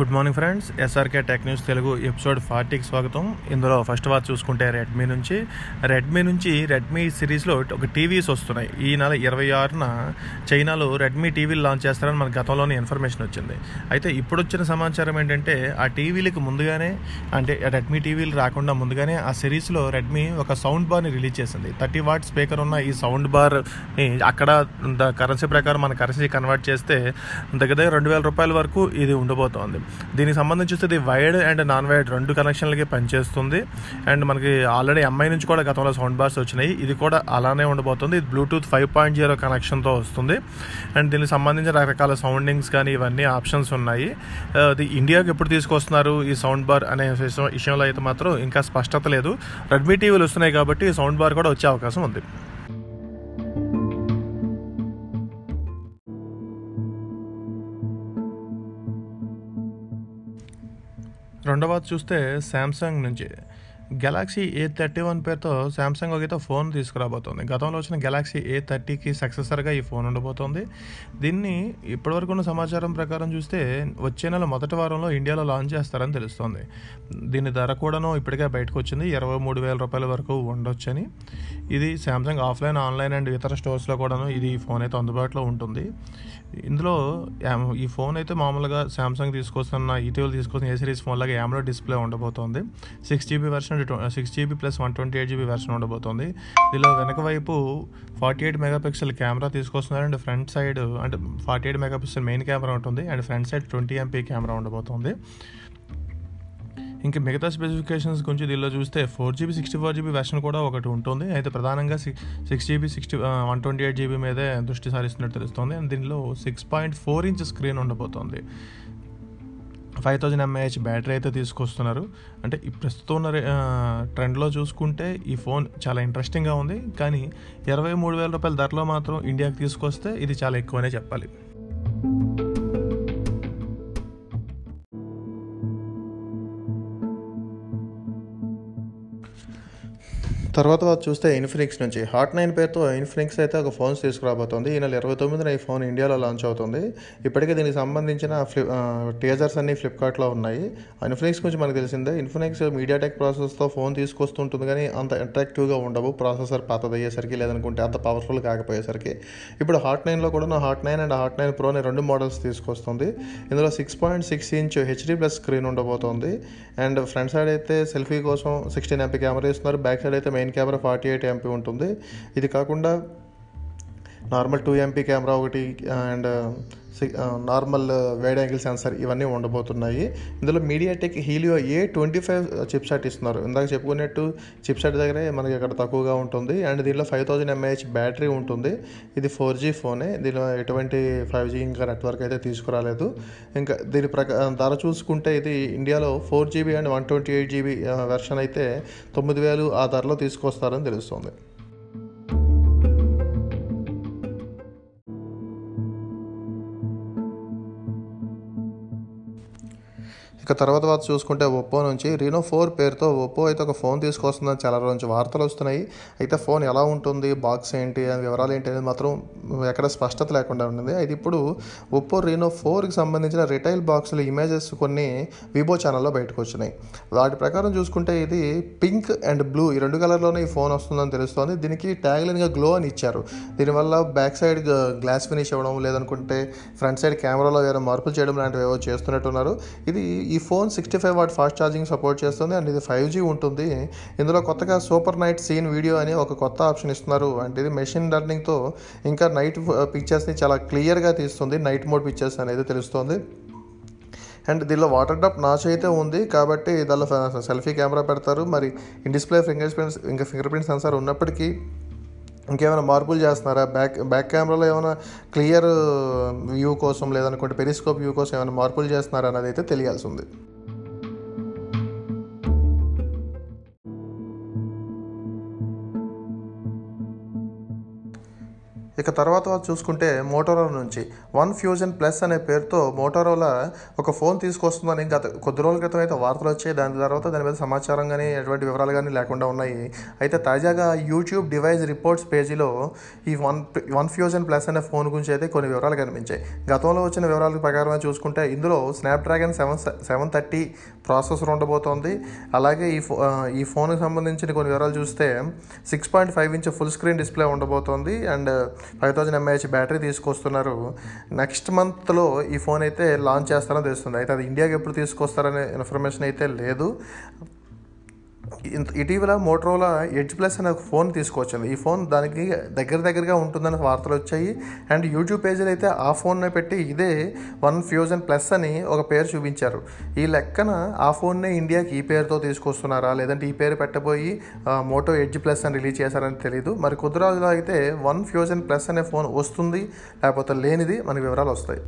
Good morning friends. SRK tech news Telugu episode ఫార్టీకి స్వాగతం. ఇందులో ఫస్ట్ వాచ్ చూసుకుంటే రెడ్మీ నుంచి. రెడ్మీ నుంచి రెడ్మీ సిరీస్లో ఒక టీవీస్ వస్తున్నాయి. ఈ నెల ఇరవై ఆరున చైనాలో రెడ్మీ టీవీలు లాంచ్ చేస్తారని మన గతంలోనే ఇన్ఫర్మేషన్ వచ్చింది. అయితే ఇప్పుడు వచ్చిన సమాచారం ఏంటంటే ఆ టీవీలకు ముందుగానే అంటే రెడ్మీ టీవీలు రాకుండా ముందుగానే ఆ సిరీస్లో రెడ్మీ ఒక సౌండ్ బార్ని రిలీజ్ చేసింది. థర్టీ వాట్ స్పీకర్ ఉన్న ఈ సౌండ్ బార్ని అక్కడ కరెన్సీ ప్రకారం మన కరెన్సీ కన్వర్ట్ చేస్తే దగ్గర దగ్గర రెండు వేల రూపాయల వరకు ఇది ఉండబోతోంది. దీనికి సంబంధించి వస్తే ఇది వైడ్ అండ్ నాన్ వైడ్ రెండు కనెక్షన్లకి పనిచేస్తుంది. అండ్ మనకి ఆల్రెడీ ఎంఐ నుంచి కూడా గతంలో సౌండ్ బార్స్ వచ్చినాయి. ఇది కూడా అలానే ఉండబోతుంది ఇది బ్లూటూత్ ఫైవ్ పాయింట్ జీరో కనెక్షన్తో వస్తుంది. అండ్ దీనికి సంబంధించిన రకరకాల సౌండింగ్స్ కానీ ఇవన్నీ ఆప్షన్స్ ఉన్నాయి. ఇది ఇండియాకి ఎప్పుడు తీసుకొస్తున్నారు ఈ సౌండ్ బార్ అనే విషయం- విషయంలో అయితే మాత్రం ఇంకా స్పష్టత లేదు. రెడ్మీ టీవీలు వస్తున్నాయి కాబట్టి ఈ సౌండ్ బార్ కూడా వచ్చే అవకాశం ఉంది. రెండవది చూస్తే శాంసంగ్ నుంచి గెలాక్సీ ఏ థర్టీ వన్ పేరుతో శాంసంగ్ ఒకైతే ఫోన్ తీసుకురాబోతోంది. గతంలో వచ్చిన గెలాక్సీ ఏ థర్టీకి సక్సెసర్గా ఈ ఫోన్ ఉండబోతోంది. దీన్ని ఇప్పటివరకు ఉన్న సమాచారం ప్రకారం చూస్తే వచ్చే నెల మొదటి వారంలో ఇండియాలో లాంచ్ చేస్తారని తెలుస్తోంది. దీని ధర కూడాను ఇప్పటికే బయటకు వచ్చింది. ఇరవై మూడు వేల రూపాయల వరకు ఉండొచ్చని. ఇది శాంసంగ్ ఆఫ్లైన్ ఆన్లైన్ అండ్ ఇతర స్టోర్స్లో కూడాను ఇది ఫోన్ అయితే అందుబాటులో ఉంటుంది. ఇందులో ఈ ఫోన్ అయితే మామూలుగా శాంసంగ్ తీసుకొస్తున్న ఇటీవల తీసుకొస్తున్న ఏ సిరీస్ ఫోన్ లాగా యామ్లో డిస్ప్లే ఉండబోతోంది. Six GB version six GB plus one twenty eight GB version ఉండబోతుంది. దీనిలో వెనక వైపు forty eight mega pixel camera తీసుకొస్తున్నారు. అండ్ ఫ్రంట్ సైడ్ అంటే forty eight mega pixel main camera ఉంటుంది. And front side twenty MP camera ఉండబోతోంది. ఇంకా మిగతా స్పెసిఫికేషన్స్ గురించి దీనిలో చూస్తే four GB sixty four GB version కూడా ఒకటి ఉంటుంది. అయితే ప్రధానంగా six GB sixty one twenty eight GB మీదే దృష్టి సారిస్తున్నట్టు తెలుస్తుంది. అండ్ దీనిలో six point four inch screen ఉండబోతుంది. ఫైవ్ థౌజండ్ ఎంఏహెచ్ బ్యాటరీ అయితే తీసుకొస్తున్నారు. అంటే ఈ ప్రస్తుతం ఉన్న ట్రెండ్లో చూసుకుంటే ఈ ఫోన్ చాలా ఇంట్రెస్టింగ్గా ఉంది. కానీ ఇరవై మూడు వేల రూపాయల ధరలో మాత్రం ఇండియాకి తీసుకొస్తే ఇది చాలా ఎక్కువనే చెప్పాలి. తర్వాత చూస్తే ఇన్ఫినిక్స్ నుంచి. హాట్ నైన్ పేరుతో ఇన్ఫినిక్స్ అయితే ఒక ఫోన్స్ తీసుకురాబోతోంది. ఈ నెల ఇరవై తొమ్మిదిన ఈ ఫోన్ ఇండియాలో లాంచ్ అవుతుంది. ఇప్పటికే దీనికి సంబంధించిన ఫ్లిప్ టీజర్స్ అన్ని ఫ్లిప్కార్ట్లో ఉన్నాయి. ఇన్ఫినిక్స్ గురించి మనకు తెలిసిందే ఇన్ఫినిక్స్ మీడియాటెక్ ప్రాసెస్తో ఫోన్ తీసుకొస్తుంటుంది కానీ అంత అట్రాక్టివ్గా ఉండవు. ప్రాసెసర్ పాతదయ్యేసరికి లేదనుకుంటే అంత పవర్ఫుల్ కాకపోయేసరికి. ఇప్పుడు హాట్ నైన్లో కూడా hot nine and hot nine ప్రోని రెండు మోడల్స్ తీసుకొస్తుంది. ఇందులో six point six inch HD plus screen ఉండబోతోంది. అండ్ ఫ్రంట్ సైడ్ అయితే సెల్ఫీ కోసం సిక్స్టీన్ ఎంపీ కెమెరా ఇస్తున్నారు. బ్యాక్ సైడ్ అయితే main camera forty eight MP ఉంటుంది. ఇది కాకుండా నార్మల్ టూ ఎంపీ కెమెరా ఒకటి and normal wide angle sensor ఇవన్నీ ఉండబోతున్నాయి. ఇందులో MediaTek Helio A twenty five chipset ఇస్తున్నారు. ఇందాక చెప్పుకున్నట్టు చిప్ సెట్ దగ్గరే మనకి ఇక్కడ తక్కువగా ఉంటుంది. అండ్ దీనిలో ఫైవ్ థౌజండ్ ఎంఏహెచ్ బ్యాటరీ ఉంటుంది. ఇది ఫోర్ జీ ఫోనే దీనిలో ఎటువంటి ఫైవ్ జీ ఇంకా నెట్వర్క్ అయితే తీసుకురాలేదు. ఇంకా దీని ప్రక uh, ధర చూసుకుంటే ఇది ఇండియాలో four GB and one twenty eight GB version అయితే తొమ్మిది వేలు ఆ ధరలో తీసుకొస్తారని తెలుస్తుంది. ఇక తర్వాత తర్వాత చూసుకుంటే ఒప్పో నుంచి రీనో ఫోర్ పేరుతో ఒప్పో అయితే ఒక ఫోన్ తీసుకొస్తుందని చాలా రోజు నుంచి వార్తలు వస్తున్నాయి. అయితే ఫోన్ ఎలా ఉంటుంది? బాక్స్ ఏంటి? అని వివరాలు ఏంటి అనేది మాత్రం ఎక్కడ స్పష్టత లేకుండా ఉంది అయితే ఇప్పుడు ఒప్పో రీనో ఫోర్కి సంబంధించిన రిటైల్ బాక్సులు ఇమేజెస్ కొన్ని వివో ఛానల్లో బయటకు వచ్చినాయి. వాటి ప్రకారం చూసుకుంటే ఇది పింక్ అండ్ బ్లూ ఈ రెండు కలర్లోనే ఈ ఫోన్ వస్తుందని తెలుస్తోంది. దీనికి ట్యాగ్లైన్గా గ్లో అని ఇచ్చారు. దీనివల్ల బ్యాక్ సైడ్ గ్లాస్ ఫినిష్ అవ్వడం లేదనుకుంటే ఫ్రంట్ సైడ్ కెమెరాలో వేరే మార్పులు చేయడం లాంటివి ఏవో చేస్తున్నట్టున్నారు. ఇది ఈ phone sixty five watt fast charging support చేస్తుంది అండ్ ఇది ఫైవ్ జీ ఉంటుంది. ఇందులో కొత్తగా సూపర్ నైట్ సీన్ వీడియో అని ఒక కొత్త ఆప్షన్ ఇస్తున్నారు. అంటే ఇది మెషిన్ లెర్నింగ్తో ఇంకా నైట్ పిక్చర్స్ని చాలా క్లియర్గా తీస్తుంది. నైట్ మోడ్ పిక్చర్స్ అనేది తెలుస్తుంది. అండ్ దీనిలో వాటర్ డ్రాప్ నాచ్ అయితే ఉంది కాబట్టి దానిలో సెల్ఫీ కెమెరా పెడతారు. మరి ఇన్ డిస్ప్లే ఫింగర్ ప్రింట్స్ ఇంకా ఫింగర్ ప్రింట్ సెన్సార్ ఉన్నప్పటికీ ఇంకేమైనా మార్పులు చేస్తున్నారా? బ్యాక్ బ్యాక్ కెమెరాలో ఏమైనా క్లియర్ వ్యూ కోసం లేదనుకుంటే పెరిస్కోప్ వ్యూ కోసం ఏమైనా మార్పులు చేస్తున్నారా అనేది అయితే తెలియాల్సి ఉంది ఇక తర్వాత చూసుకుంటే మోటోరోలా నుంచి. వన్ ఫ్యూజన్ ప్లస్ అనే పేరుతో మోటోరోలా ఒక ఫోన్ తీసుకొస్తుందని గత కొద్ది రోజుల క్రితం అయితే వార్తలు వచ్చాయి. దాని తర్వాత దాని మీద సమాచారం కానీ ఎటువంటి వివరాలు కానీ లేకుండా ఉన్నాయి. అయితే తాజాగా యూట్యూబ్ డివైస్ రిపోర్ట్స్ పేజీలో ఈ వన్ వన్ ఫ్యూజన్ ప్లస్ అనే ఫోన్ గురించి అయితే కొన్ని వివరాలు కనిపించాయి. గతంలో వచ్చిన వివరాల ప్రకారం చూసుకుంటే ఇందులో Snapdragon seven seven thirty processor ఉండబోతోంది. అలాగే ఈ ఫో ఈ ఫోన్కి సంబంధించిన కొన్ని వివరాలు చూస్తే six point five inch full screen display ఉండబోతోంది. And five thousand mAh battery తీసుకొస్తున్నారు. నెక్స్ట్ మంత్లో ఈ ఫోన్ అయితే లాంచ్ చేస్తారని తెలుస్తుంది. అయితే అది ఇండియాకి ఎప్పుడు తీసుకొస్తారనే ఇన్ఫర్మేషన్ అయితే లేదు. ఇటీవల మోటరోలా ఎడ్జ్ ప్లస్ అనే ఒక ఫోన్ తీసుకొచ్చింది. ఈ ఫోన్ దానికి దగ్గర దగ్గరగా ఉంటుందని వార్తలు వచ్చాయి. అండ్ యూట్యూబ్ పేజీలో అయితే ఆ ఫోన్నే పెట్టి ఇదే వన్ ఫ్యూజన్ ప్లస్ అని ఒక పేరు చూపించారు. ఈ లెక్కన ఆ ఫోన్నే ఇండియాకి ఈ పేరుతో తీసుకొస్తున్నారా? లేదంటే ఈ పేరు పెట్టబోయి ఆ, మోటో ఎడ్జ్ ప్లస్ అని రిలీజ్ చేశారని తెలియదు మరి కొద్ది రోజుల్లో అయితే వన్ ఫ్యూజన్ ప్లస్ అనే ఫోన్ వస్తుంది లేకపోతే లేనిది మనకి వివరాలు వస్తాయి.